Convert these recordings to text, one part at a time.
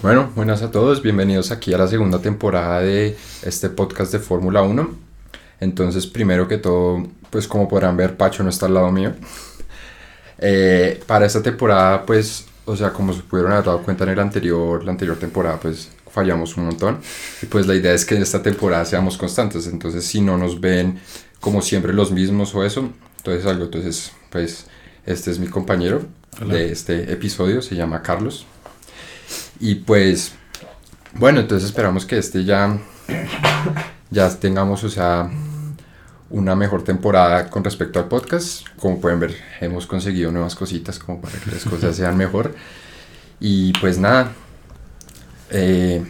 Bueno, buenas a todos, bienvenidos aquí a la segunda temporada de este podcast de Fórmula 1. Entonces, primero que todo, pues como podrán ver, Pacho no está al lado mío. Eh, para esta temporada, pues, o sea, como se pudieron haber dado cuenta en el anterior, la anterior temporada, pues fallamos un montón. Y pues la idea es que en esta temporada seamos constantes. Entonces, si no nos ven como siempre los mismos o eso, entonces algo. Entonces, pues, este es mi compañero de este episodio, se llama Carlos. Y pues, bueno, entonces esperamos que este ya, ya tengamos, o sea, una mejor temporada con respecto al podcast. Como pueden ver, hemos conseguido nuevas cositas como para que las cosas sean mejor. Y pues nada, eh,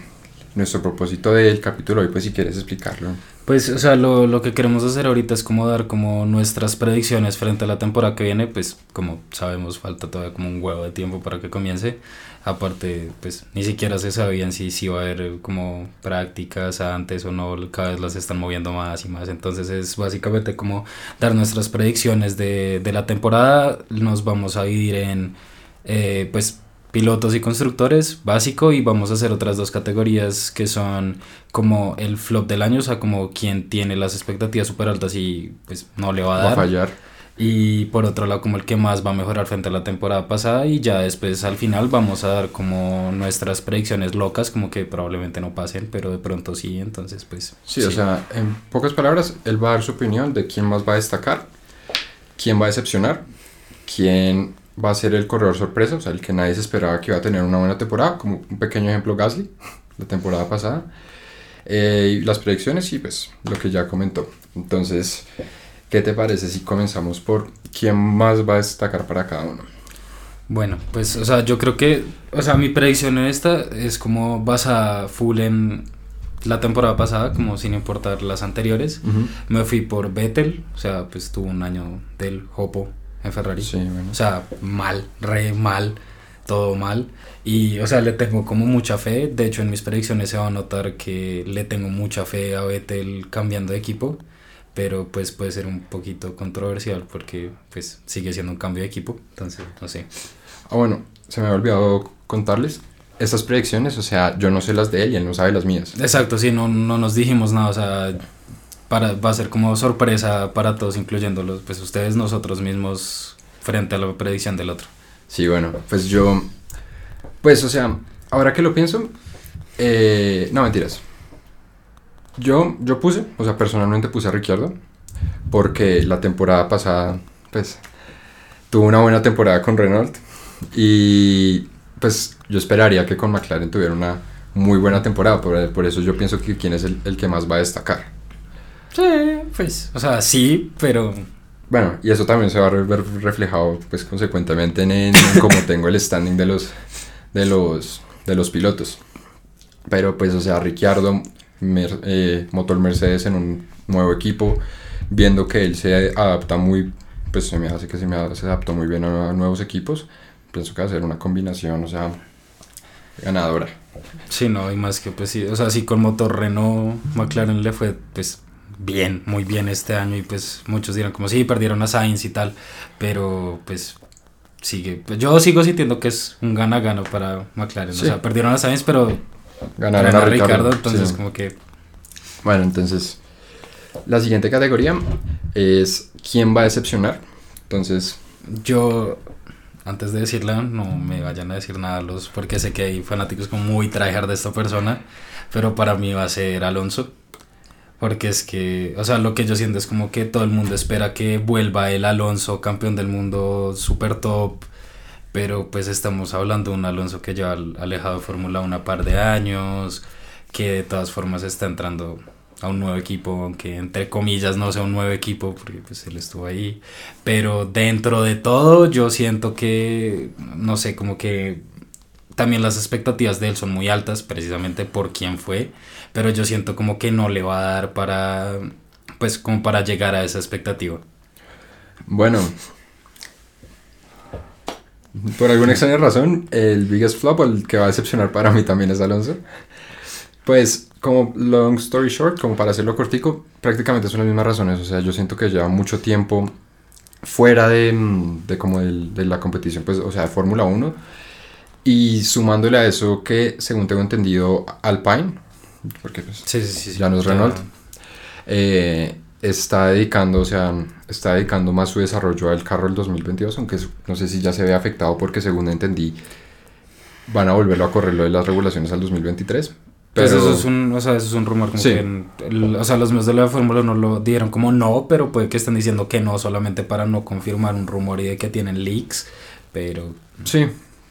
nuestro propósito del capítulo hoy, pues si quieres explicarlo. Pues, o sea, lo, lo, que queremos hacer ahorita es como dar como nuestras predicciones frente a la temporada que viene, pues como sabemos falta todavía como un huevo de tiempo para que comience. Aparte, pues ni siquiera se sabían si, si iba a haber como prácticas antes o no, cada vez las están moviendo más y más. Entonces es básicamente como dar nuestras predicciones de, de la temporada. Nos vamos a dividir en, eh, pues pilotos y constructores básico y vamos a hacer otras dos categorías que son como el flop del año, o sea, como quien tiene las expectativas súper altas y pues no le va a dar. Va a fallar. Y por otro lado como el que más va a mejorar frente a la temporada pasada y ya después al final vamos a dar como nuestras predicciones locas, como que probablemente no pasen, pero de pronto sí, entonces pues... Sí, o sea, en pocas palabras, él va a dar su opinión de quién más va a destacar, quién va a decepcionar, quién va a ser el corredor sorpresa, o sea, el que nadie se esperaba que iba a tener una buena temporada, como un pequeño ejemplo Gasly, la temporada pasada. Eh, y las predicciones y pues lo que ya comentó. Entonces, ¿qué te parece si comenzamos por quién más va a destacar para cada uno? Bueno, pues, o sea, yo creo que, o sea, mi predicción en esta es como basada full en la temporada pasada, como sin importar las anteriores. Me fui por Vettel, o sea, pues tuvo un año del Hopo en Ferrari. Sí, bueno. O sea, mal, re mal, todo mal. Y, o sea, le tengo como mucha fe. De hecho, en mis predicciones se va a notar que le tengo mucha fe a Vettel cambiando de equipo. Pero pues puede ser un poquito controversial porque pues sigue siendo un cambio de equipo. Entonces, no sé. Ah, bueno, se me ha olvidado contarles. Estas predicciones, o sea, yo no sé las de él y él no sabe las mías. Exacto, sí, no, no nos dijimos nada. O sea, para, va a ser como sorpresa para todos, incluyéndolos, pues ustedes, nosotros mismos, frente a la predicción del otro. Sí, bueno, pues yo, pues o sea, ahora que lo pienso, eh, no mentiras. Yo, yo puse, o sea, personalmente puse a Ricciardo, porque la temporada pasada, pues, tuvo una buena temporada con Renault, y pues yo esperaría que con McLaren tuviera una muy buena temporada, por, por eso yo pienso que quién es el, el que más va a destacar. Sí, pues, o sea, sí, pero... Bueno, y eso también se va a ver reflejado, pues, consecuentemente en, en cómo tengo el standing de los, de los, de los pilotos. Pero, pues, o sea, Ricciardo, eh, motor Mercedes en un nuevo equipo, viendo que él se adapta muy, pues, se me hace que se me adaptó muy bien a, nuevos equipos, pienso que va a ser una combinación, o sea, ganadora. Sí, no, y más que, pues, sí, o sea, sí con motor Renault, McLaren le fue, pues, bien, muy bien este año y pues muchos dirán como sí, perdieron a Sainz y tal, pero pues sigue, pues, yo sigo sintiendo que es un gana-gana para McLaren, o sea, perdieron a Sainz pero ganaron a, Ricardo, entonces como que... Bueno, entonces la siguiente categoría es quién va a decepcionar, entonces... Yo antes de decirla, no me vayan a decir nada los, porque sé que hay fanáticos como muy tryhard de esta persona, pero para mí va a ser Alonso. Porque es que, o sea, lo que yo siento es como que todo el mundo espera que vuelva el Alonso, campeón del mundo, super top. Pero pues estamos hablando de un Alonso que ha alejado de Fórmula 1 un par de años, que de todas formas está entrando a un nuevo equipo, aunque entre comillas no sea un nuevo equipo, porque pues él estuvo ahí. Pero dentro de todo yo siento que, no sé, como que también las expectativas de él son muy altas, precisamente por quién fue, pero yo siento como que no le va a dar para, pues como para llegar a esa expectativa. Bueno, por alguna extraña razón, el biggest flop, el que va a decepcionar para mí también es Alonso. Pues, como long story short, como para hacerlo cortico, prácticamente son las mismas razones. O sea, yo siento que lleva mucho tiempo fuera de, de como de la competición, pues, o sea, de Fórmula 1 Y sumándole a eso que, según tengo entendido, Alpine, porque pues, Sí, sí, sí. ya no es Renault, eh, está dedicando, o sea, está dedicando más su desarrollo al carro del 2022, aunque no sé si ya se ve afectado porque según entendí van a volverlo a correr lo de las regulaciones al 2023. Pero Pues eso es un, o sea, eso es un rumor como que, en- el- o sea, los medios de la Fórmula no lo dieron como no, pero puede que estén diciendo que no solamente para no confirmar un rumor y de que tienen leaks, pero Sí,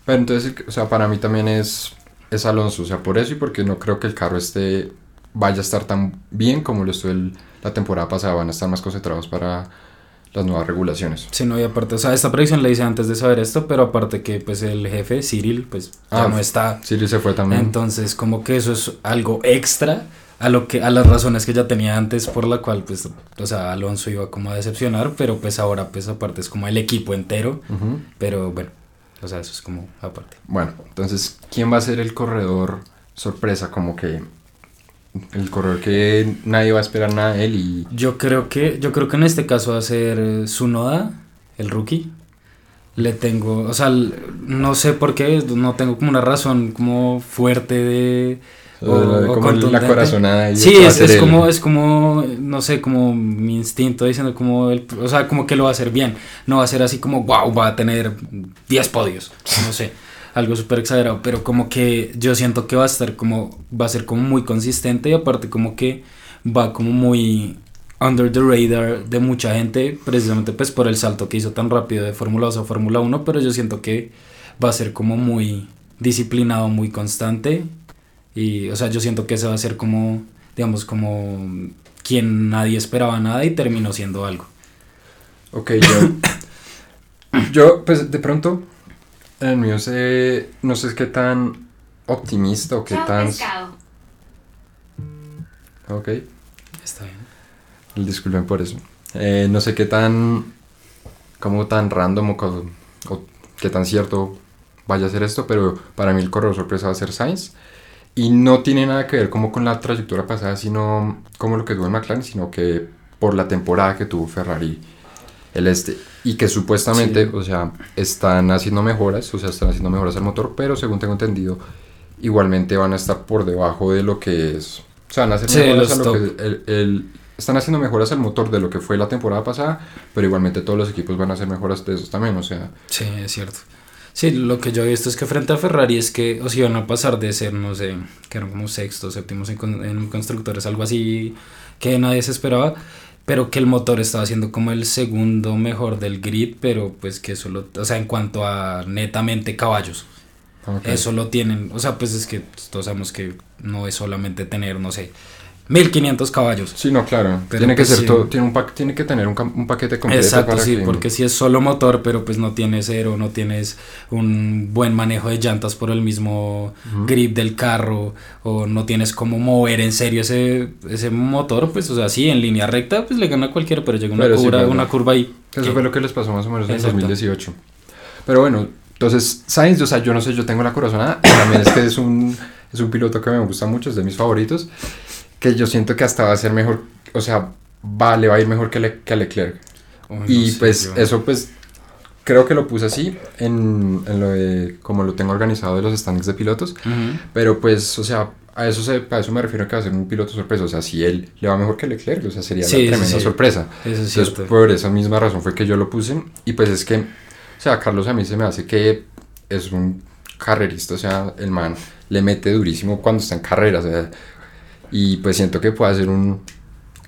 pero entonces, o sea, para mí también es, es Alonso, o sea, por eso y porque no creo que el carro esté, vaya a estar tan bien como lo estuvo el- la temporada pasada, van a estar más concentrados para las nuevas regulaciones. sí, no, y aparte, o sea, esta predicción la hice antes de saber esto, pero aparte que pues el jefe, Cyril, pues ya Ah, no está, Sí, se fue también. entonces como que eso es algo extra a lo que a las razones que ya tenía antes por la cual pues o sea Alonso iba como a decepcionar pero pues ahora pues aparte es como el equipo entero Ujú. pero bueno o sea eso es como aparte Bueno, entonces, ¿quién va a ser el corredor sorpresa? Como que el corredor que nadie va a esperar nada de él y... yo creo que yo creo que en este caso va a ser Tsunoda el rookie le tengo o sea no sé por qué no tengo como una razón como fuerte de o- o como la corazonada. y Sí, es, es él. como, es como, no sé, como mi instinto diciendo como, el, o sea, como que lo va a hacer bien. No va a ser así como, wow, va a tener 10 podios, no sé, algo súper exagerado, pero como que yo siento que va a estar como, va a ser como muy consistente y aparte como que va como muy under the radar de mucha gente, precisamente pues por el salto que hizo tan rápido de Fórmula 2 a Fórmula 1, pero yo siento que va a ser como muy disciplinado, muy constante y, o sea, yo siento que ese va a ser como, digamos, como quien nadie esperaba nada y terminó siendo algo. Ok, yo... yo, pues, de pronto, en el mío sé... No sé qué tan optimista o qué Chao, tan... pescado. Ok, Está bien. disculpen por eso. Eh, no sé qué tan... Como tan random o, qué tan cierto vaya a ser esto, pero para mí el corredor sorpresa va a ser Sainz. Y no tiene nada que ver como con la trayectoria pasada, sino como lo que tuvo en McLaren, sino que por la temporada que tuvo Ferrari el este. Y que supuestamente, Sí. o sea, están haciendo mejoras, o sea, están haciendo mejoras al motor, pero según tengo entendido, igualmente van a estar por debajo de lo que es. O sea, van a hacer Sí, mejoras a lo que el- el- están haciendo mejoras al motor de lo que fue la temporada pasada, pero igualmente todos los equipos van a hacer mejoras de esos también, o sea, Sí, es cierto. Sí, lo que yo he visto es que frente a Ferrari es que o sea, iban a pasar de ser, no sé, que eran como sextos, séptimos en, en constructores, algo así que nadie se esperaba, pero que el motor estaba siendo como el segundo mejor del grid, pero pues que solo, o sea, en cuanto a netamente caballos. ok. Eso lo tienen, o sea, pues es que todos sabemos que no es solamente tener, no sé, 1500 caballos. Sí, no, claro. Pero tiene que pues ser sí. todo, tiene un pa- tiene que tener un, un paquete completo Exacto, para sí, que- porque si es solo motor, pero pues no tienes cero, no tienes un buen manejo de llantas por el mismo grip del carro, o no tienes cómo mover en serio ese, ese motor, pues o sea, sí, en línea recta, pues le gana a cualquiera, pero llega una, Pero sí, curva, una curva ahí. Eso que- fue lo que les pasó más o menos en el Exacto. 2018. Pero bueno, entonces Sainz, o sea, yo no sé, yo tengo la corazonada. También es que es un, es un piloto que me gusta mucho, es de mis favoritos. Que yo siento que hasta va a ser mejor, o sea, va, le va a ir mejor que, le- que a Leclerc. No y sé, pues yo- eso pues creo que lo puse así en, en lo de como lo tengo organizado de los standings de pilotos. Ujú. Pero pues, o sea, a eso, se, a eso me refiero que va a ser un piloto sorpresa. O sea, si él le va mejor que Leclerc, o sea, sería Sí, la tremenda sí. sorpresa. Eso es Entonces, por esa misma razón fue que yo lo puse. Y pues es que, o sea, Carlos a mí se me hace que es un carrerista, o sea, el man le mete durísimo cuando está en carrera, o sea, y pues siento que puede hacer un,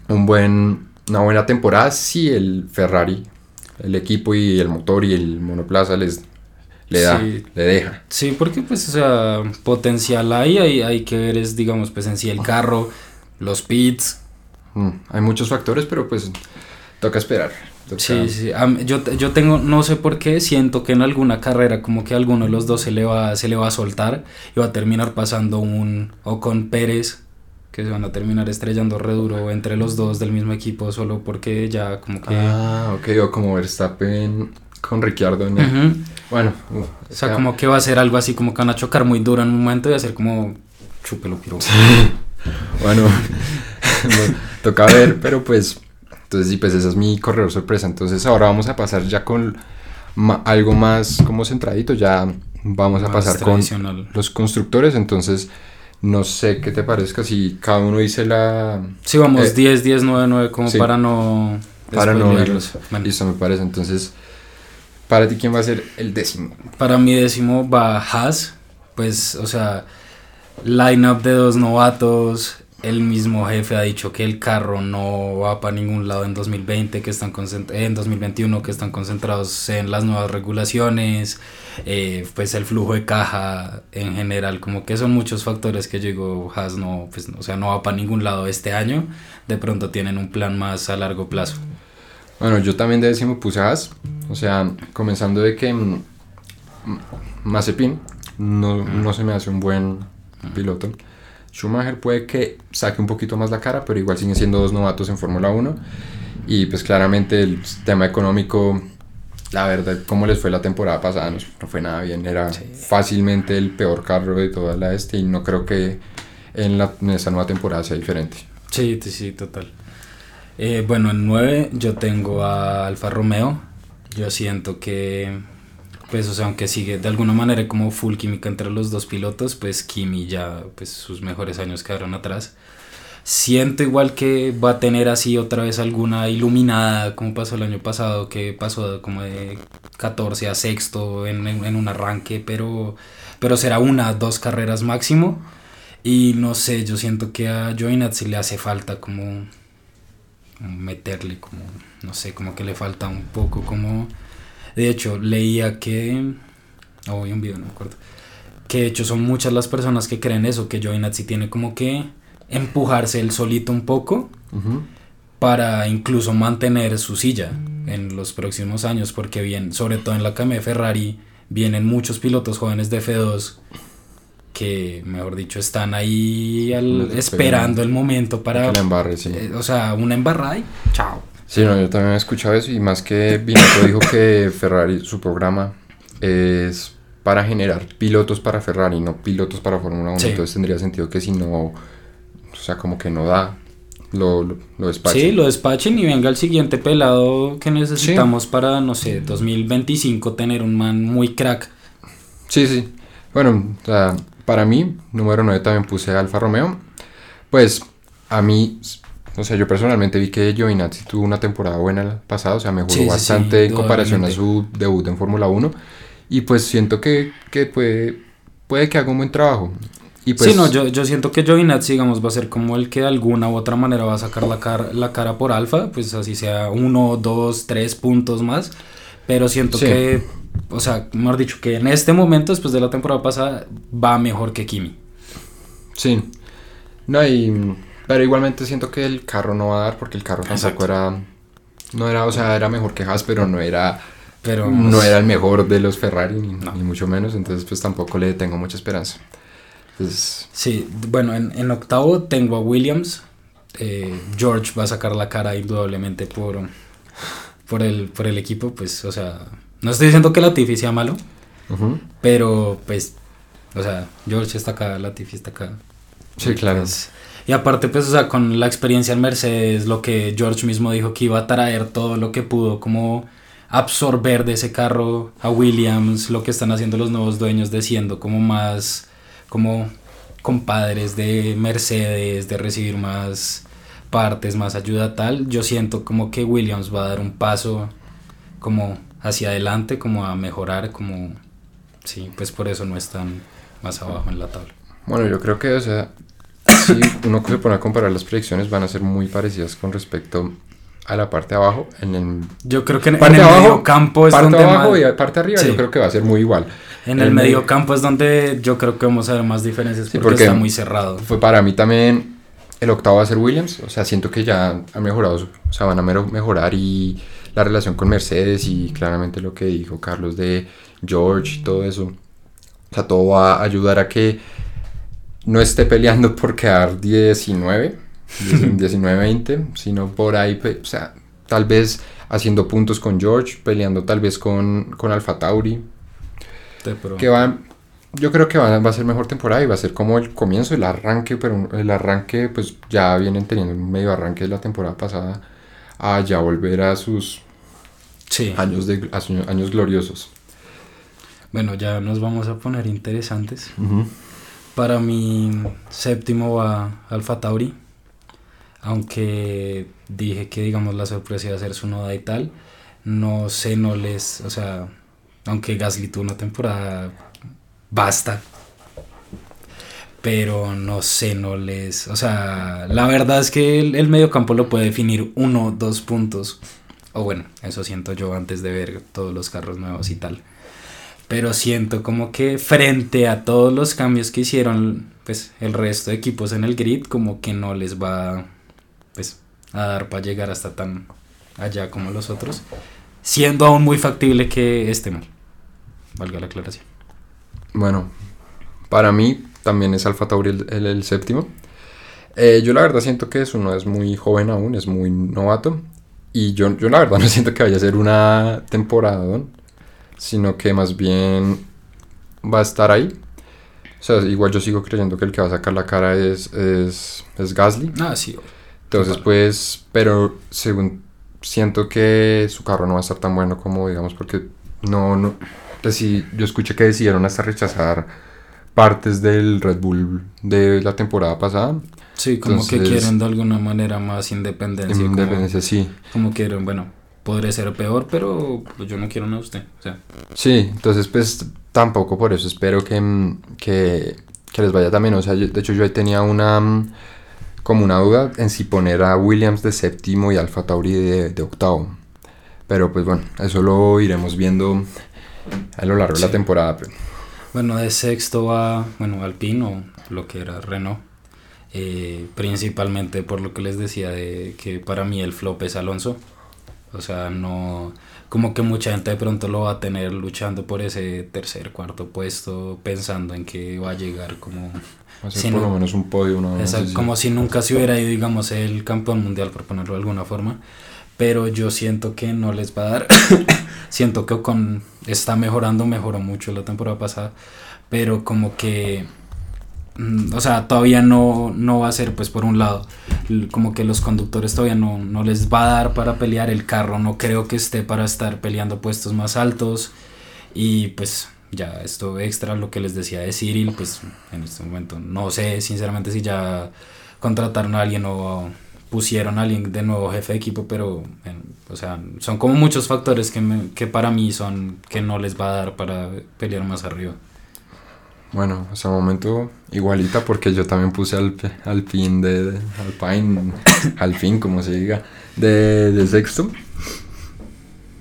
un buen, una buena temporada si el Ferrari, el equipo y el motor y el monoplaza les le da, Sí. le deja. Sí, porque pues, o sea, potencial hay, hay, hay que ver es, digamos, pues en sí el carro, los pits, Mm, hay muchos factores, pero pues toca esperar. toca- Sí, sí. am- yo, yo tengo, no sé por qué, siento que en alguna carrera como que a alguno de los dos se le va, se le va a soltar y va a terminar pasando un o con Pérez, que se van a terminar estrellando re duro entre los dos del mismo equipo solo porque ya como que... Ah, ok, o como Verstappen con Ricciardo. en el-. Bueno, uf, O sea, ya- como que va a ser algo así como que van a chocar muy duro en un momento y hacer como chúpelo, piro. Bueno, no, toca ver, pero pues, entonces sí, pues esa es mi corredor sorpresa. Entonces ahora vamos a pasar ya con algo más como centradito, ya vamos a Más pasar con los constructores. Entonces, no sé qué te parezca si cada uno dice la. Sí, vamos Eh, 10, 10, 9, 9, como sí. para no. Para no spoilearlos. Bueno, Listo, me parece. Entonces, para ti, ¿quién va a ser el décimo? Para mi décimo va Haas, pues, o sea, line-up de dos novatos. El mismo jefe ha dicho que el carro no va para ningún lado en 2020, que están en 2021, que están concentrados en las nuevas regulaciones, eh, pues el flujo de caja en general, como que son muchos factores que yo digo, Haas no, pues, o sea, no va para ningún lado este año. De pronto tienen un plan más a largo plazo. Bueno, yo también de décimo puse Haas. O sea, comenzando de que mm, mm, Mazepin no, no se me hace un buen piloto. Schumacher puede que saque un poquito más la cara, pero igual siguen siendo dos novatos en Fórmula 1. Y pues claramente el tema económico, la verdad, cómo les fue la temporada pasada, no, no fue nada bien. Era Sí. fácilmente el peor carro de toda la este y no creo que en, la, en esta nueva temporada sea diferente. Sí, sí, sí, total. Eh, bueno, en 9 yo tengo a Alfa Romeo. Yo siento que, pues, o sea, aunque sigue de alguna manera como full química entre los dos pilotos, pues Kimi ya, pues, sus mejores años quedaron atrás. Siento igual que va a tener así otra vez alguna iluminada, como pasó el año pasado, que pasó como de 14 a sexto en, en- un arranque, pero, pero será una, dos carreras máximo. Y no sé, yo siento que a Giovinazzi le hace falta como meterle como, no sé, como que le falta un poco como... De hecho, leía que... O vi un video, no me acuerdo. Que de hecho son muchas las personas que creen eso, que Giovinazzi tiene como que empujarse él solito un poco para incluso mantener su silla en los próximos años, porque bien, sobre todo en la de Ferrari, vienen muchos pilotos jóvenes de F2 que, mejor dicho, están ahí al- esperando el momento para... Que la embarre, sí. eh, o sea, una embarrada y chao. Sí, no, yo también he escuchado eso y más que Binotto dijo que Ferrari, su programa es para generar pilotos para Ferrari, no pilotos para Fórmula 1, Sí. entonces tendría sentido que si no, o sea, como que no da, lo, lo, lo despachen. Sí, lo despachen y venga el siguiente pelado que necesitamos para, no sé, 2025 tener un man muy crack. Sí, sí. Bueno, o sea, para mí, número 9 también puse Alfa Romeo. Pues a mí, o sea, yo personalmente vi que Giovinazzi tuvo una temporada buena el pasado, o sea, mejoró Sí, sí, sí, bastante en comparación a su debut en Fórmula 1. Y pues siento que, que puede, puede que haga un buen trabajo. Y pues, sí, no, yo, yo siento que Giovinazzi, digamos, va a ser como el que de alguna u otra manera va a sacar la cara, la cara por Alfa, pues así sea uno, dos, tres puntos más. Pero siento Sí. que, o sea, mejor dicho, que en este momento, después de la temporada pasada, va mejor que Kimi. Sí. No, y, pero igualmente siento que el carro no va a dar porque el carro tampoco Exacto. era... No era, o sea, era mejor que Haas, pero no era... Pero no era el mejor de los Ferrari, ni, No. ni mucho menos, entonces pues tampoco le tengo mucha esperanza. Entonces, Sí, bueno, en, en octavo tengo a Williams. Eh, George va a sacar la cara indudablemente por, por, el, por el equipo, pues, o sea, no estoy diciendo que Latifi sea malo, pero pues, o sea, George está acá, Latifi está acá. sí, claro. Pues, y aparte, pues, o sea, con la experiencia en Mercedes, lo que George mismo dijo que iba a traer todo lo que pudo, como absorber de ese carro a Williams, lo que están haciendo los nuevos dueños de siendo como más, como compadres de Mercedes, de recibir más partes, más ayuda tal, yo siento como que Williams va a dar un paso como hacia adelante, como a mejorar, como, sí, pues por eso no están más abajo en la tabla. Bueno, yo creo que, o sea, si uno se pone a comparar las predicciones van a ser muy parecidas con respecto a la parte de abajo. En el Yo creo que en, el abajo, medio campo es parte donde abajo y parte arriba Sí. yo creo que va a ser muy igual. en el medio campo es donde yo creo que vamos a ver más diferencias Sí, porque, porque- está muy cerrado. Fue para mí también el octavo va a ser Williams, o sea, siento que ya han mejorado, o sea, van a mejorar y la relación con Mercedes y claramente lo que dijo Carlos de George y todo eso. O sea, todo va a ayudar a que no esté peleando por quedar 19, 19-20, sino por ahí, o sea, tal vez haciendo puntos con George, peleando tal vez con, con Alfa Tauri, que va, yo creo que va, va a ser mejor temporada y va a ser como el comienzo, el arranque, pero el arranque, pues ya vienen teniendo un medio arranque de la temporada pasada a ya volver a sus Sí. años, de, a años gloriosos. Bueno, ya nos vamos a poner interesantes. Para mi séptimo va Alfa Tauri. Aunque dije que, digamos, la sorpresa iba a ser su noda y tal. No sé, no les. O sea, aunque Gasly tuvo una temporada. Basta. Pero no sé, no les. O sea, la verdad es que el, el medio campo lo puede definir uno, dos puntos. O bueno, eso siento yo antes de ver todos los carros nuevos y tal pero siento como que frente a todos los cambios que hicieron pues el resto de equipos en el grid como que no les va pues a dar para llegar hasta tan allá como los otros siendo aún muy factible que esté mal valga la aclaración bueno para mí también es Alfa Tauri el, el, séptimo eh, yo la verdad siento que eso no es muy joven aún es muy novato y yo, yo la verdad no siento que vaya a ser una temporada. Sino que más bien va a estar ahí. O sea, igual yo sigo creyendo que el que va a sacar la cara es, es, es Gasly. Ah, sí. Entonces, pues, pero según siento que su carro no va a estar tan bueno como, digamos, porque no, no, pues yo escuché que decidieron hasta rechazar partes del Red Bull de la temporada pasada. Sí, como que quieren de alguna manera más independencia. Independencia, sí. Como quieren, bueno, podría ser peor, pero pues, yo no quiero a usted. O sea. Sí, entonces pues tampoco por eso espero que, que, que les vaya también. O sea, de hecho yo ahí tenía una como una duda en si poner a Williams de séptimo y Alfa Tauri de, de octavo. Pero pues bueno, eso lo iremos viendo a lo largo de la temporada. Pues. Bueno, de sexto va, bueno, Alpine o lo que era Renault. Eh, principalmente por lo que les decía de que para mí el flop es Alonso. O sea, no. Como que mucha gente de pronto lo va a tener luchando por ese tercer, cuarto puesto, pensando en que va a llegar como. por lo menos un podio, Como si nunca se hubiera ido, digamos, el campeón mundial, por ponerlo de alguna forma. Pero yo siento que no les va a dar. siento que con está mejorando, mejoró mucho la temporada pasada. Pero como que o sea, todavía no, no va a ser, pues por un lado, como que los conductores todavía no, no les va a dar para pelear el carro, no creo que esté para estar peleando puestos más altos y pues ya esto extra, lo que les decía de Cyril, pues en este momento no sé sinceramente si ya contrataron a alguien o pusieron a alguien de nuevo jefe de equipo, pero o sea, son como muchos factores que, que para mí son que no les va a dar para pelear más arriba. Bueno, hasta el momento igualita porque yo también puse al, al fin de, Alpine, al fin como se diga, de, de sexto.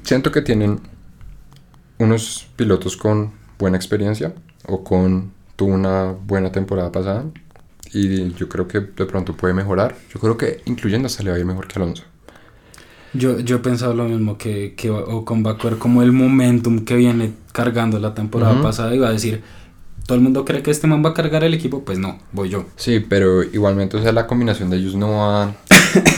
Siento que tienen unos pilotos con buena experiencia o con tuvo una buena temporada pasada y yo creo que de pronto puede mejorar. Yo creo que incluyendo hasta le va a ir mejor que Alonso. Yo, yo he pensado lo mismo que, que Ocon va a como el momentum que viene cargando la temporada pasada y va a decir todo el mundo cree que este man va a cargar el equipo, pues no, voy yo. Sí, pero igualmente, o sea, la combinación de ellos no va,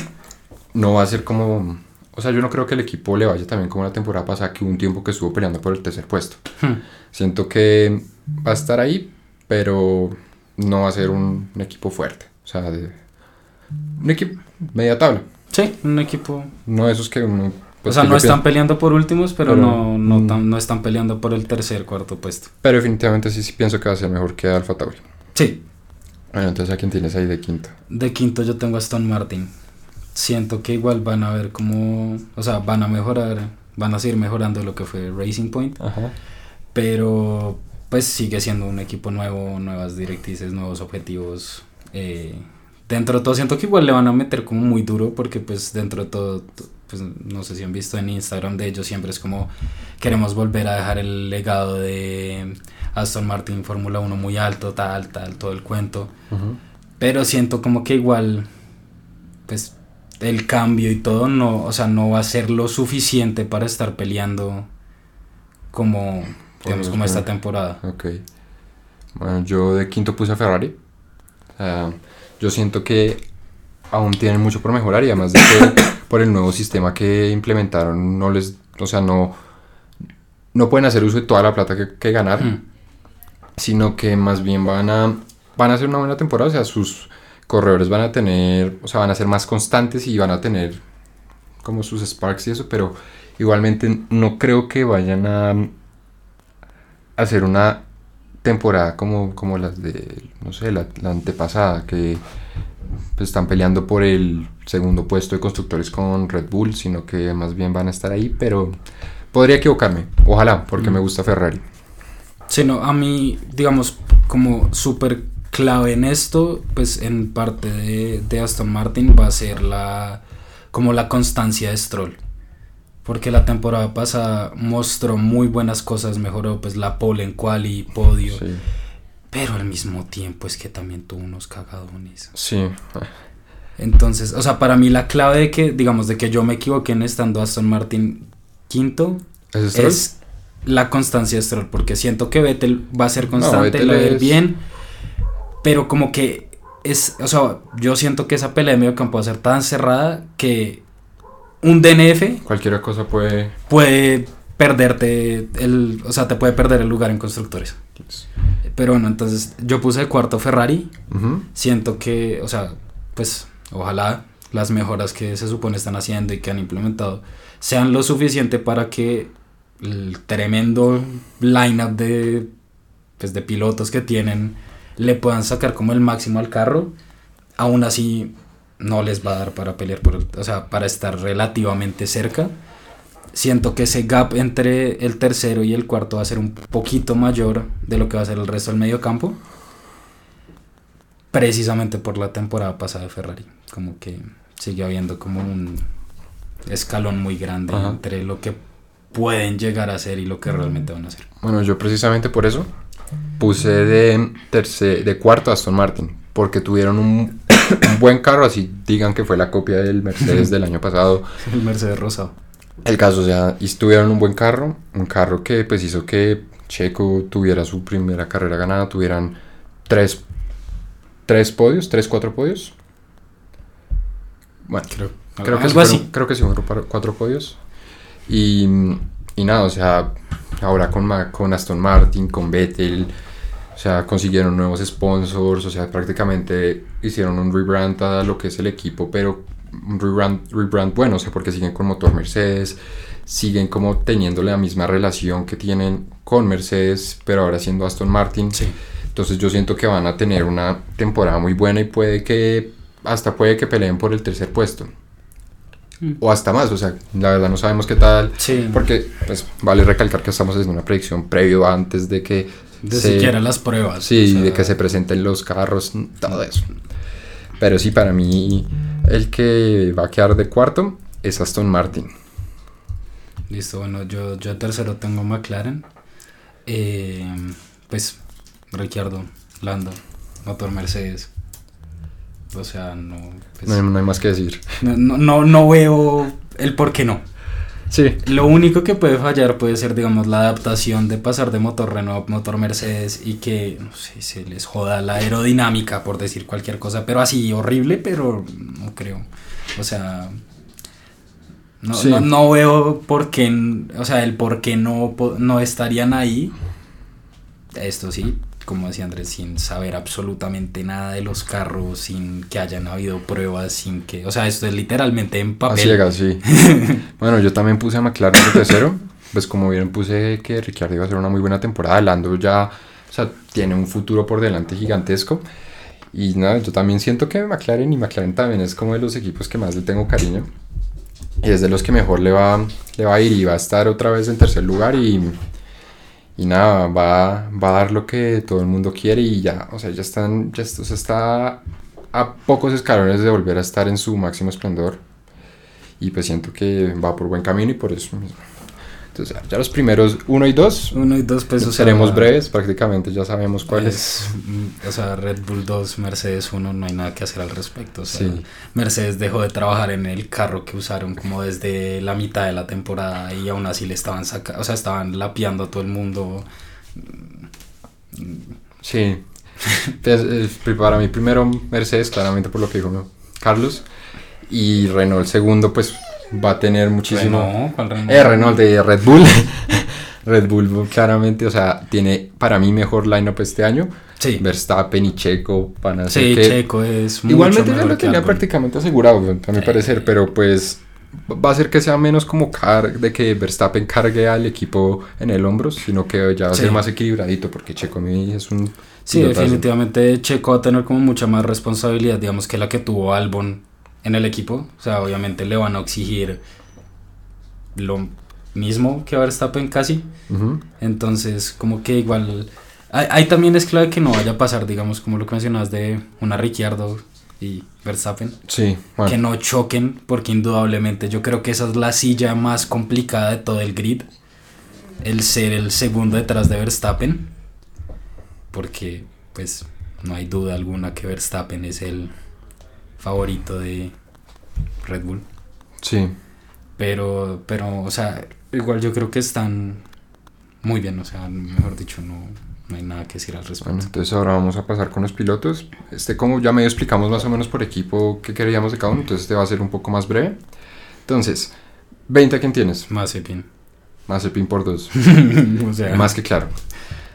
no va a ser como, o sea, yo no creo que el equipo le vaya también como la temporada pasada, que hubo un tiempo que estuvo peleando por el tercer puesto. Hmm. Siento que va a estar ahí, pero no va a ser un, equipo fuerte, o sea, un equipo media tabla. Sí, un equipo. No esos que uno pues o sea, no están peleando por últimos, pero, no, no, mm. no, están peleando por el tercer, cuarto puesto. Pero definitivamente sí, sí pienso que va a ser mejor que Alfa Tauri. Sí. Bueno, entonces ¿a quién tienes ahí de quinto? De quinto yo tengo a Aston Martin. Siento que igual van a ver cómo, o sea, van a mejorar, van a seguir mejorando lo que fue Racing Point. Ajá. Pero pues sigue siendo un equipo nuevo, nuevas directrices, nuevos objetivos. Eh, dentro de todo siento que igual le van a meter como muy duro porque pues dentro de todo pues no sé si han visto en Instagram de ellos, siempre es como queremos volver a dejar el legado de Aston Martin Fórmula 1 muy alto, tal, tal, todo el cuento. Pero siento como que igual, pues el cambio y todo, no, o sea, no va a ser lo suficiente para estar peleando como, digamos, como esta temporada. Ok. Bueno, yo de quinto puse a Ferrari. yo siento que aún tienen mucho por mejorar y además de que por el nuevo sistema que implementaron no les, o sea, no, no pueden hacer uso de toda la plata que, que ganar, sino que más bien van a, van a hacer una buena temporada, o sea, sus corredores van a tener, o sea, van a ser más constantes y van a tener como sus sparks y eso, pero igualmente no creo que vayan a hacer una temporada como, como las de, no sé, la, la antepasada, que pues, están peleando por el segundo puesto de constructores con Red Bull, sino que más bien van a estar ahí, pero podría equivocarme, ojalá, porque Mm. me gusta Ferrari. Sí, no, a mí, digamos, como súper clave en esto, pues en parte de, de Aston Martin va a ser la como la constancia de Stroll. Porque la temporada pasada mostró muy buenas cosas, mejoró pues la pole en quali, podio, Sí, pero al mismo tiempo es que también tuvo unos cagadones. sí, Entonces, o sea, para mí la clave de que, digamos, de que yo me equivoqué en estando Aston Martin quinto ¿Es la constancia de Stroll, porque siento que Vettel va a ser constante, lo va a ir es- bien, pero como que es, o sea, yo siento que esa pelea de medio campo va a ser tan cerrada que un DNF Cualquier cosa puede... puede perderte el, o sea, te puede perder el lugar en constructores. Pero bueno, entonces yo puse el cuarto Ferrari, siento que, o sea, pues ojalá las mejoras que se supone están haciendo y que han implementado sean lo suficiente para que el tremendo lineup de, pues, de pilotos que tienen le puedan sacar como el máximo al carro. Aún así, no les va a dar para pelear por el, o sea, para estar relativamente cerca. Siento que ese gap entre el tercero y el cuarto va a ser un poquito mayor de lo que va a ser el resto del medio campo precisamente por la temporada pasada de Ferrari. Como que sigue habiendo como un escalón muy grande Ajá. entre lo que pueden llegar a ser y lo que realmente van a hacer. Bueno, yo precisamente por eso puse de, terce- de cuarto a Aston Martin, porque tuvieron un, un buen carro, así digan que fue la copia del Mercedes del año pasado. El Mercedes rosado. El caso, o sea, y tuvieron un buen carro, un carro que pues hizo que Checo tuviera su primera carrera ganada, tuvieran tres, tres podios, tres, cuatro podios. Bueno, Creo, creo que, sí así. fueron, creo que sí fueron cuatro podios. Y, y nada, o sea, ahora con, Ma- con Aston Martin, con Vettel, o sea, consiguieron nuevos sponsors, o sea, prácticamente hicieron un rebrand a lo que es el equipo, pero rebrand, rebrand bueno, o sea, porque siguen con motor Mercedes, siguen como teniendo la misma relación que tienen con Mercedes, pero ahora siendo Aston Martin. Sí. Entonces yo siento que van a tener una temporada muy buena y puede que hasta puede que peleen por el tercer puesto. Mm. O hasta más, o sea, la verdad no sabemos qué tal. Sí. Porque pues vale recalcar que estamos haciendo una predicción previo antes de que De se- siquiera las pruebas. Sí, o sea, de que se presenten los carros, todo eso. Pero sí, para mí el que va a quedar de cuarto es Aston Martin. Listo, bueno, yo, yo tercero tengo McLaren. Eh, pues, Ricciardo, Lando, motor Mercedes. O sea, no, pues, No, hay- no hay más que decir. no, no, no, no veo el por qué no. Sí, Lo único que puede fallar puede ser, digamos, la adaptación de pasar de motor Renault a motor Mercedes y que, no sé, se les joda la aerodinámica, por decir cualquier cosa, pero así horrible, pero no creo. O sea, no, Sí. no, no veo por qué, o sea, el por qué no, no estarían ahí. Esto sí, como decía Andrés, sin saber absolutamente nada de los carros, sin que hayan habido pruebas, sin que, o sea, esto es literalmente en papel. ciegas, sí. bueno, yo también puse a McLaren de tercero. Pues como vieron puse que Ricciardo iba a hacer una muy buena temporada. Lando ya, o sea, tiene un futuro por delante gigantesco. Y nada, yo también siento que McLaren y McLaren también es como de los equipos que más le tengo cariño. Y es de los que mejor le va, le va a ir y va a estar otra vez en tercer lugar y, y nada, va, va a dar lo que todo el mundo quiere y ya, o sea, ya están, ya o está a pocos escalones de volver a estar en su máximo esplendor. Y pues siento que va por buen camino y por eso mismo. Entonces, ya los primeros uno y dos Uno y dos pesos. seremos breves, prácticamente ya sabemos cuáles. Es, mm, o sea, Red Bull 2, Mercedes 1, no hay nada que hacer al respecto. O sea, Sí. Mercedes dejó de trabajar en el carro que usaron como desde la mitad de la temporada y aún así le estaban sacando, o sea, estaban lapeando a todo el mundo. Sí. Pues, eh, para mí primero Mercedes, claramente por lo que dijo Carlos. Y Renault segundo, pues va a tener muchísimo... Renault, ¿cuál Renault? Eh, Renault de Red Bull. Red Bull claramente, o sea, tiene para mí mejor lineup este año. Sí, Verstappen y Checo van a ser sí que... Checo es mucho Igualmente ya lo tenía prácticamente asegurado, a mi Sí. parecer, pero pues va a ser que sea menos como car de que Verstappen cargue al equipo en el hombro, sino que ya va a ser Sí. más equilibradito, porque Checo a mí es un... Sí, definitivamente Checo va a tener como mucha más responsabilidad, digamos, que la que tuvo Albon en el equipo. O sea, obviamente le van a exigir lo mismo que Verstappen casi. Entonces, como que igual... Ahí, ahí también es clave que no vaya a pasar, digamos, como lo que mencionas de una Ricciardo y Verstappen. Sí, bueno. Que no choquen, porque indudablemente yo creo que esa es la silla más complicada de todo el grid. El ser el segundo detrás de Verstappen. Porque, pues, no hay duda alguna que Verstappen es el favorito de Red Bull. Sí, Pero, pero, o sea, igual yo creo que están muy bien. O sea, mejor dicho, no, no hay nada que decir al respecto. bueno, entonces ahora vamos a pasar con los pilotos. Este, como ya medio explicamos más o menos por equipo qué queríamos de cada uno, entonces este va a ser un poco más breve. Entonces, 20 a quién tienes, Mazepin. Mazepin por 2, o sea, más que claro.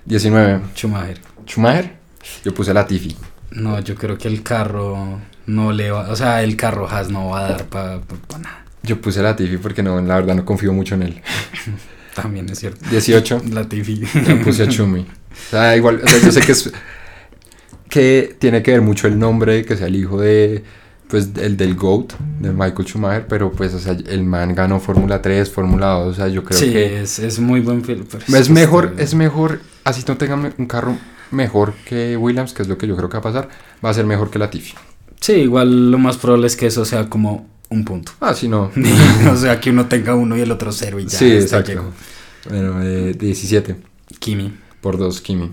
19, Schumacher. Schumacher, yo puse la Tiffy. No, yo creo que el carro no le va, o sea, el carro Haas no va a dar para nada. Yo puse la Tiffy porque no, la verdad no confío mucho en él. También es cierto. 18, La Tiffy. yo puse a Chumi. O sea, igual, o sea, yo sé que es que tiene que ver mucho el nombre, que sea el hijo de pues el del GOAT, de Michael Schumacher, pero pues o sea, el man ganó Fórmula 3, Fórmula 2, o sea, yo creo sí, que es, es muy buen film. es mejor, es mejor, así no tengan un carro mejor que Williams, que es lo que yo creo que va a pasar, va a ser mejor que la Tiffy. Sí, igual lo más probable es que eso sea como un punto. Ah, si no. o sea, que uno tenga uno y el otro cero y ya. sí, exacto. llegó. Bueno, eh, 17 Kimi. por 2, Kimi.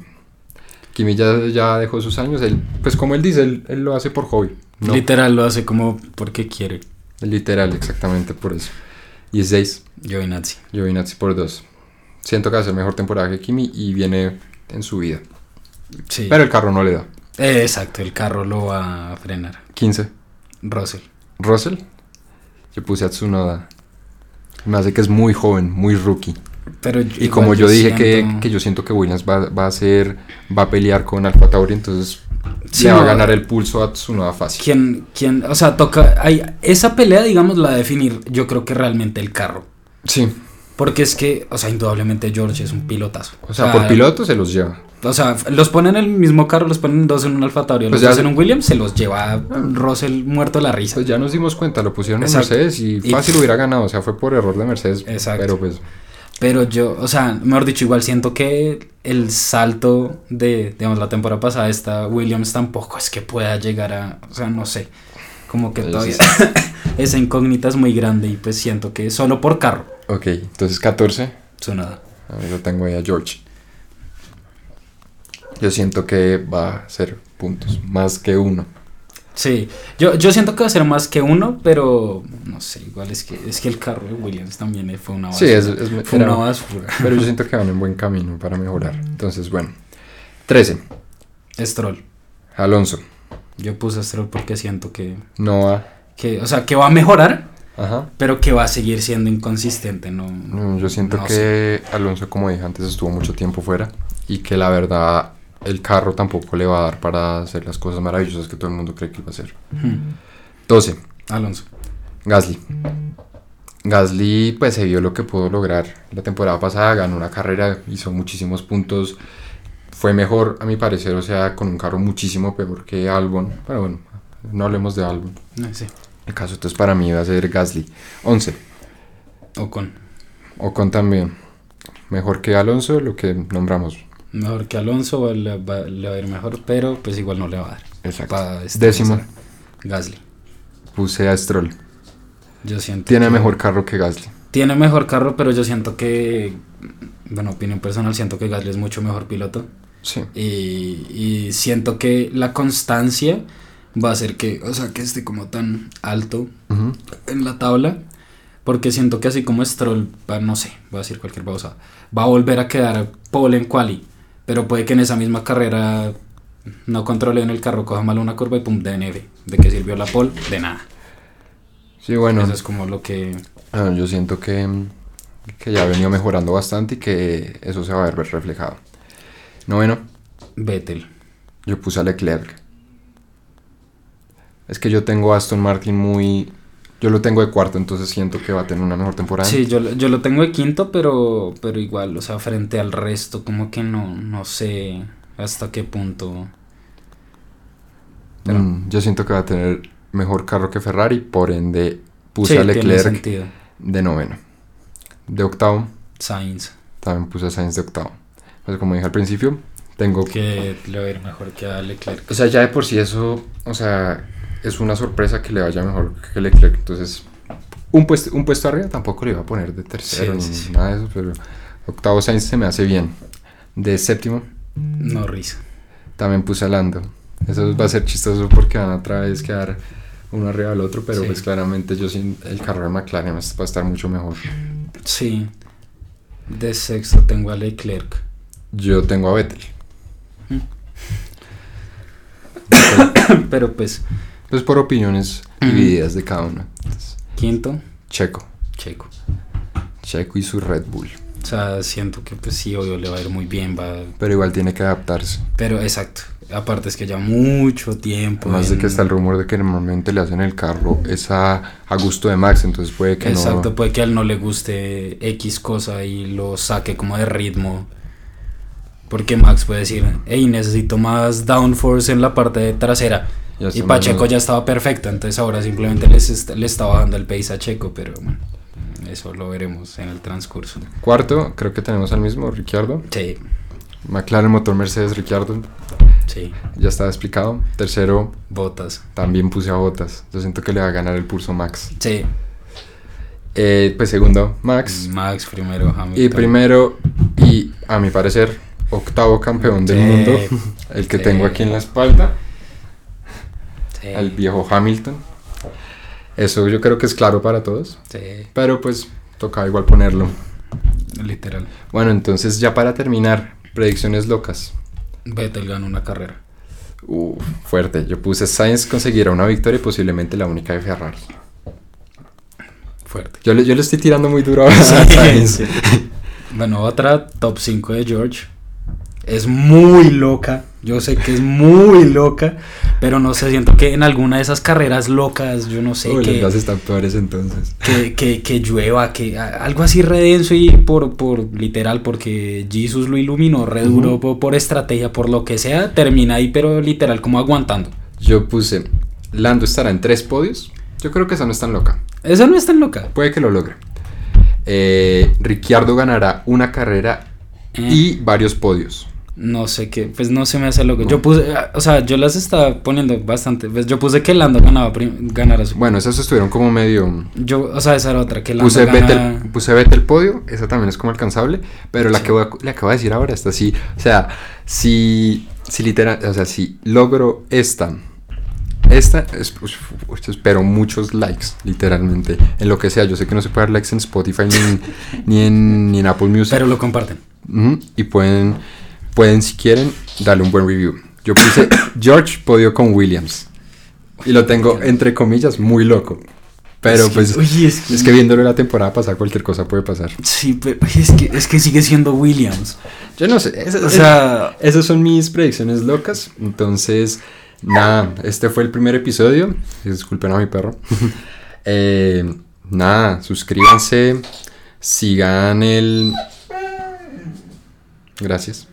Kimi ya, ya dejó sus años, él, pues como él dice, él, él lo hace por hobby. No, Literal lo hace como porque quiere. literal, exactamente por eso. 16, Giovinazzi. Giovinazzi por 2. Siento que hace mejor temporada que Kimi y viene en su vida. Sí. Pero el carro no le da. Eh, exacto, el carro lo va a frenar. 15, Russell. Russell. Yo puse a Tsunoda. Me hace que es muy joven, muy rookie. Pero Y como yo dije que, siento- que yo siento que Williams va, va a ser, va a pelear con Alfa Tauri, entonces Sí, le va a ganar el pulso a Tsunoda fácil. ¿Quién, quién, o sea, toca, hay, esa pelea, digamos, la va a definir, yo creo que realmente el carro. Sí, Porque es que, o sea, indudablemente George es un pilotazo. o sea, por piloto se los lleva. O sea, los ponen en el mismo carro, los ponen dos en un Alfa Tauri, Pues los dos en un Williams, se los lleva Russell muerto la risa. Pues ya nos dimos cuenta, lo pusieron Exacto. en Mercedes y Y- fácil hubiera ganado, o sea, fue por error de Mercedes. Exacto. Pero pues, Pero yo, o sea, mejor dicho, igual siento que el salto de, digamos, la temporada pasada, esta Williams tampoco es que pueda llegar a, o sea, no sé, como que Eso todavía esa incógnita es muy grande y pues siento que solo por carro, ok, entonces 14, nada. a ver, lo tengo ahí a George. Yo siento que va a ser puntos, más que uno. Sí, yo, yo siento que va a ser más que uno, pero no sé, igual es que es que el carro de Williams también fue una Sí, basura. es, es- fue era- una basura. pero yo siento que van en buen camino para mejorar. Entonces, bueno. 13, Stroll. Alonso, Yo puse a Stroll porque siento que, Noah, que, o sea, que va a mejorar, ajá. pero que va a seguir siendo inconsistente, ¿no? No, yo siento No que Alonso, como dije antes, estuvo mucho tiempo fuera y que la verdad el carro tampoco le va a dar para hacer las cosas maravillosas que todo el mundo cree que va a hacer. Hmm. 12. Alonso. Gasly. Gasly pues se vio lo que pudo lograr la temporada pasada, ganó una carrera, hizo muchísimos puntos, fue mejor a mi parecer, o sea, con un carro muchísimo peor que Albon, pero bueno, no hablemos de Albon. No sé. El caso entonces para mí va a ser Gasly. 11. Ocon. Ocon también. Mejor que Alonso, lo que nombramos. Mejor que Alonso le va, le va a ir mejor, pero pues igual no le va a dar. Exacto. Décimo. Gasly. Puse a Stroll. Yo siento Tiene mejor carro que Gasly. Tiene mejor carro, pero yo siento que, bueno, opinión personal, siento que Gasly es mucho mejor piloto. Sí. Y, y siento que la constancia va a hacer que, o sea, que esté como tan alto en la tabla. Porque siento que así como Stroll, no sé, voy a decir cualquier cosa, va a volver a quedar pole en quali. Pero puede que en esa misma carrera no controle en el carro, coja mal una curva y pum, DNF. ¿De qué sirvió la pole? De nada. Sí, bueno. Eso es como lo que... Ah, yo siento que, que ya ha venido mejorando bastante y que eso se va a ver reflejado. Noveno, Vettel. yo puse a Leclerc. Es que yo tengo a Aston Martin muy Yo lo tengo de cuarto, entonces siento que va a tener una mejor temporada. Sí, yo, lo- yo lo tengo de quinto, pero, pero igual, o sea, frente al resto, como que no, no sé hasta qué punto. pero- Mm, yo siento que va a tener mejor carro que Ferrari, por ende puse Sí, a Leclerc de noveno. De octavo, Sainz, también puse a Sainz de octavo. Pues como dije al principio, tengo que le va a ir mejor que a Leclerc. O sea, ya de por sí eso, o sea, es una sorpresa que le vaya mejor que Leclerc. Entonces, un puesto, un puesto arriba tampoco le iba a poner de tercero Sí, ni sí, nada de eso, pero octavo Sainz se me hace bien. De séptimo Norris. también puse a Lando. Eso va a ser chistoso porque van a otra vez quedar uno arriba del otro, pero Sí. pues claramente yo sin el carro de McLaren va a estar mucho mejor. Sí. De sexto tengo a Leclerc. Yo tengo a Vettel. Pero pues, Pues por opiniones divididas de cada uno. Entonces, quinto, Checo. Checo. Checo y su Red Bull. O sea, siento que pues sí, obvio le va a ir muy bien, va... Pero igual tiene que adaptarse. Pero exacto. Aparte es que ya mucho tiempo. Además de que está el rumor de que normalmente le hacen el carro es a, a gusto de Max, entonces puede que Exacto, no. puede que a él no le guste X cosa y lo saque como de ritmo. Porque Max puede decir, hey, necesito más downforce en la parte trasera. Ya Y Pacheco ya estaba perfecto, entonces ahora simplemente les le está bajando el pace a Checo, pero bueno, eso lo veremos en el transcurso. Cuarto, creo que tenemos al mismo, Ricciardo. Sí, McLaren, motor Mercedes, Ricciardo. sí, Ya estaba explicado. Tercero, botas. también puse a Botas. Yo siento que le va a ganar el pulso Max. Sí, Eh, pues segundo, Max. Max primero, Hamilton. Y primero, y a mi parecer, octavo campeón del mundo. El que sí. tengo aquí en la espalda. Sí, Al viejo Hamilton. Eso yo creo que es claro para todos. sí, Pero pues toca igual ponerlo. literal. Bueno, entonces ya para terminar, predicciones locas. Vettel ganó una carrera. Uf, fuerte. Yo puse Sainz conseguirá una victoria y posiblemente la única de Ferrari. Fuerte. Yo le, yo le estoy tirando muy duro a Sainz. Sí. Bueno, otra top 5 de George. Es muy loca. Yo sé que es muy loca. Pero no sé, siento que en alguna de esas carreras locas, yo no sé, Uy, que, gases están peores entonces. que, que, que llueva, que algo así redenso y por, por literal, porque Jesus lo iluminó re duro por estrategia, por lo que sea, termina ahí, pero literal, como aguantando. Yo puse Lando estará en tres podios. Yo creo que esa no es tan loca. Esa no es tan loca. Puede que lo logre. Eh, Ricciardo ganará una carrera Eh. y varios podios. No sé qué, pues no se me hace loco. No. Yo puse, o sea, yo las estaba poniendo bastante. Pues yo puse que Lando ganaba ganara su. Bueno, esas estuvieron como medio. Yo, o sea, esa era otra, que Lando Puse gana- Vettel, puse Vettel podio, esa también es como alcanzable, pero la que voy a- acabo de decir ahora, esta sí, o sea, si, si literal, o sea, si logro esta, esta, es, espero muchos likes, literalmente, en lo que sea, yo sé que no se puede dar likes en Spotify ni, en- ni, en, ni en Apple Music, Pero lo comparten. Y pueden, pueden si quieren, darle un buen review. Yo puse George podio con Williams, y lo tengo, entre comillas, muy loco, pero Es que- pues... oye, es que, Es que viéndolo la temporada pasada, cualquier cosa puede pasar. Sí, pero es que, es que sigue siendo Williams. Yo no sé. es- O sea, esas son mis predicciones locas. Entonces, nada, este fue el primer episodio. Disculpen a mi perro. Eh, nada, suscríbanse. Sigan el. Gracias.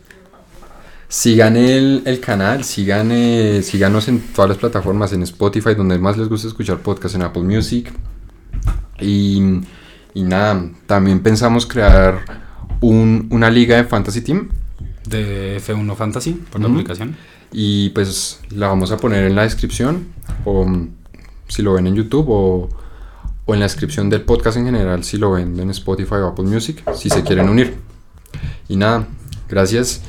Sigan el, el canal, sigan, eh, síganos en todas las plataformas, en Spotify, donde más les gusta escuchar podcast, en Apple Music. Y, y nada, también pensamos crear un- una liga de Fantasy Team. de F1 Fantasy, por la aplicación. Y pues la vamos a poner en la descripción. O si lo ven en YouTube o, o en la descripción del podcast en general, si lo ven en Spotify o Apple Music, si se quieren unir. Y nada, gracias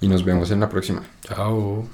y nos vemos en la próxima. Chao.